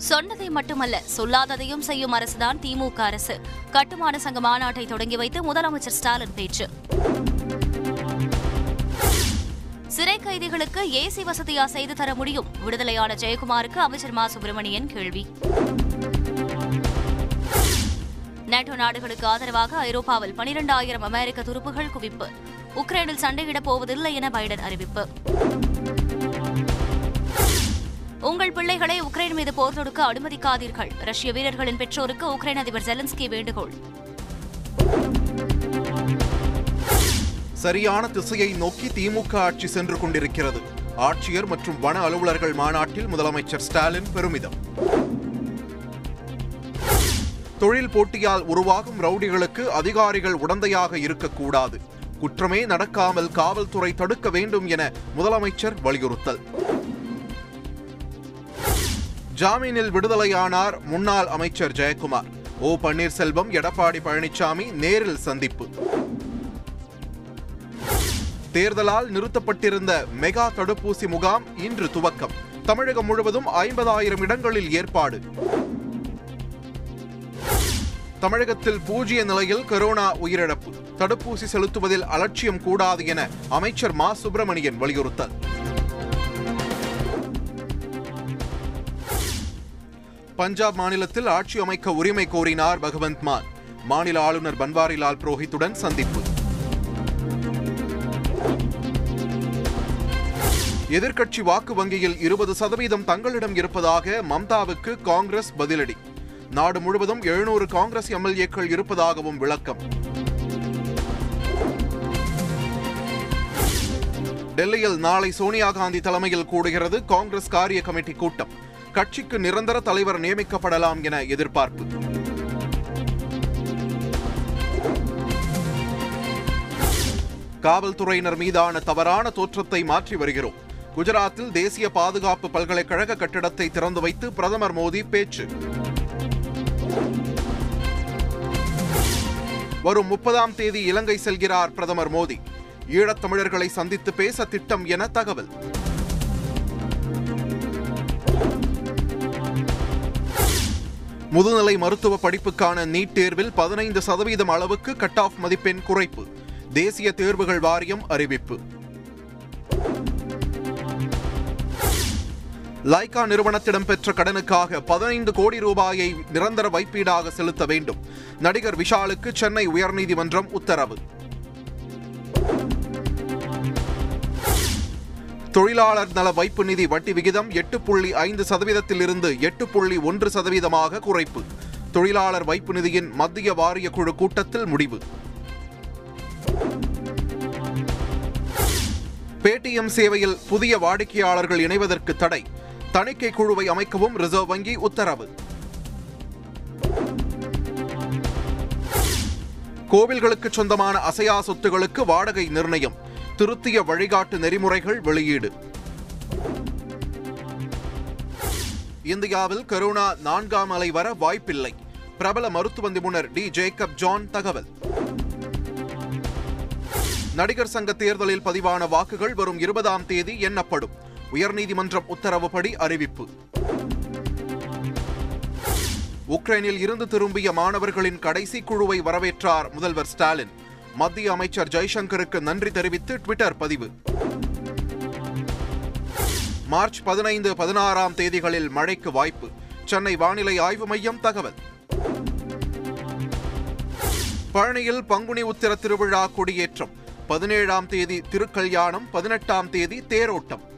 சொன்னதை மட்டுமல்ல சொல்லாததையும் செய்யும் அரசுதான் திமுக அரசு. கட்டுமான சங்க மாநாட்டை தொடங்கி வைத்து முதலமைச்சர் ஸ்டாலின் பேச்சு. சிறை கைதிகளுக்கு ஏசி வசதியா செய்து தர முடியும். விடுதலையான ஜெயக்குமாருக்கு அமைச்சர் மா. சுப்பிரமணியன் கேள்வி. நேட்டோ நாடுகளுக்கு ஆதரவாக ஐரோப்பாவில் பனிரெண்டாயிரம் அமெரிக்க துருப்புகள் குவிப்பு. உக்ரைனில் சண்டையிடப் போவதில்லை என பைடன் அறிவிப்பு. உங்கள் பிள்ளைகளை உக்ரைன் மீது போர் தொடுக்க அனுமதிக்காதீர்கள். ரஷ்ய வீரர்களின் பெற்றோருக்கு உக்ரைன் அதிபர் ஜெலன்ஸ்கி வேண்டுகோள். சரியான திசையை நோக்கி திமுக ஆட்சி சென்று கொண்டிருக்கிறது. ஆட்சியர் மற்றும் வன அலுவலர்கள் மாநாட்டில் முதலமைச்சர் ஸ்டாலின் பெருமிதம். தொழில் போட்டியால் உருவாகும் ரவுடிகளுக்கு அதிகாரிகள் உடந்தையாக இருக்கக்கூடாது. குற்றமே நடக்காமல் காவல்துறை தடுக்க வேண்டும் என முதலமைச்சர் வலியுறுத்தல். ஜாமீனில் விடுதலையானார் முன்னாள் அமைச்சர் ஜெயக்குமார். ஓ பன்னீர்செல்வம் எடப்பாடி பழனிசாமி நேரில் சந்திப்பு. தேர்தலால் நிறுத்தப்பட்டிருந்த மெகா தடுப்பூசி முகாம் இன்று துவக்கம். தமிழகம் முழுவதும் ஐம்பதாயிரம் இடங்களில் ஏற்பாடு. தமிழகத்தில் பூஜ்ய நிலையில் கொரோனா உயிரிழப்பு. தடுப்பூசி செலுத்துவதில் அலட்சியம் கூடாது என அமைச்சர் மா. சுப்பிரமணியன் வலியுறுத்தல். பஞ்சாப் மாநிலத்தில் ஆட்சி அமைக்க உரிமை கோரினார் பகவந்த் மான். மாநில ஆளுநர் பன்வாரிலால் புரோஹித்துடன் சந்திப்பு. எதிர்க்கட்சி வாக்கு வங்கியில் இருபது சதவீதம் தங்களிடம் இருப்பதாக மம்தாவுக்கு காங்கிரஸ் பதிலடி. நாடு முழுவதும் எழுநூறு காங்கிரஸ் எம்எல்ஏக்கள் இருப்பதாகவும் விளக்கம். டெல்லியில் நாளை சோனியா காந்தி தலைமையில் கூடுகிறது காங்கிரஸ் காரிய கமிட்டி கூட்டம். கட்சிக்கு நிரந்தர தலைவர் நியமிக்கப்படலாம் என எதிர்பார்ப்பு. காவல்துறையினர் மீதான தவறான தோற்றத்தை மாற்றி வருகிறோம். குஜராத்தில் தேசிய பாதுகாப்பு பல்கலைக்கழக கட்டிடத்தை திறந்து வைத்து பிரதமர் மோடி பேச்சு. வரும் முப்பதாம் தேதி இலங்கை செல்கிறார் பிரதமர் மோடி. ஈழத்தமிழர்களை சந்தித்து பேச திட்டம் என தகவல். முதுநிலை மருத்துவ படிப்புக்கான நீட் தேர்வில் பதினைந்து சதவீதம் அளவுக்கு கட் ஆஃப் மதிப்பெண் குறைப்பு. தேசிய தேர்வுகள் வாரியம் அறிவிப்பு. லைகா நிறுவனத்திடம் பெற்ற கடனுக்காக பதினைந்து கோடி ரூபாயை நிரந்தர வைப்பீடாக செலுத்த வேண்டும். நடிகர் விஷாலுக்கு சென்னை உயர்நீதிமன்றம் உத்தரவு. தொழிலாளர் நல வைப்பு நிதி வட்டி விகிதம் எட்டு புள்ளி ஐந்து சதவீதத்திலிருந்து எட்டு புள்ளி ஒன்று சதவீதமாக குறைப்பு. தொழிலாளர் வைப்பு நிதியின் மத்திய வாரிய குழு கூட்டத்தில் முடிவு. பேடிஎம் சேவையில் புதிய வாடிக்கையாளர்கள் இணைவதற்கு தடை. தணிக்கை குழுவை அமைக்கவும் ரிசர்வ் வங்கி உத்தரவு. கோவில்களுக்கு சொந்தமான அசையா சொத்துகளுக்கு வாடகை நிர்ணயம். திருத்திய வழிகாட்டு நெறிமுறைகள் வெளியீடு. இந்தியாவில் கரோனா நான்காம் அலை வர வாய்ப்பில்லை. பிரபல மருத்துவ நிபுணர் டி. ஜேக்கப் ஜான் தகவல். நடிகர் சங்க தேர்தலில் பதிவான வாக்குகள் வரும் இருபதாம் தேதி எண்ணப்படும். உயர்நீதிமன்றம் உத்தரவுப்படி அறிவிப்பு. உக்ரைனில் இருந்து திரும்பிய மாணவர்களின் கடைசி குழுவை வரவேற்றார் முதல்வர் ஸ்டாலின். மத்திய அமைச்சர் ஜெய்சங்கருக்கு நன்றி தெரிவித்து ட்விட்டர் பதிவு. மார்ச் பதினைந்து பதினாறாம் தேதிகளில் மழைக்கு வாய்ப்பு. சென்னை வானிலை ஆய்வு மையம் தகவல். பழனியில் பங்குனி உத்திர திருவிழா கொடியேற்றம். பதினேழாம் தேதி திருக்கல்யாணம் பதினெட்டாம் தேதி தேரோட்டம்.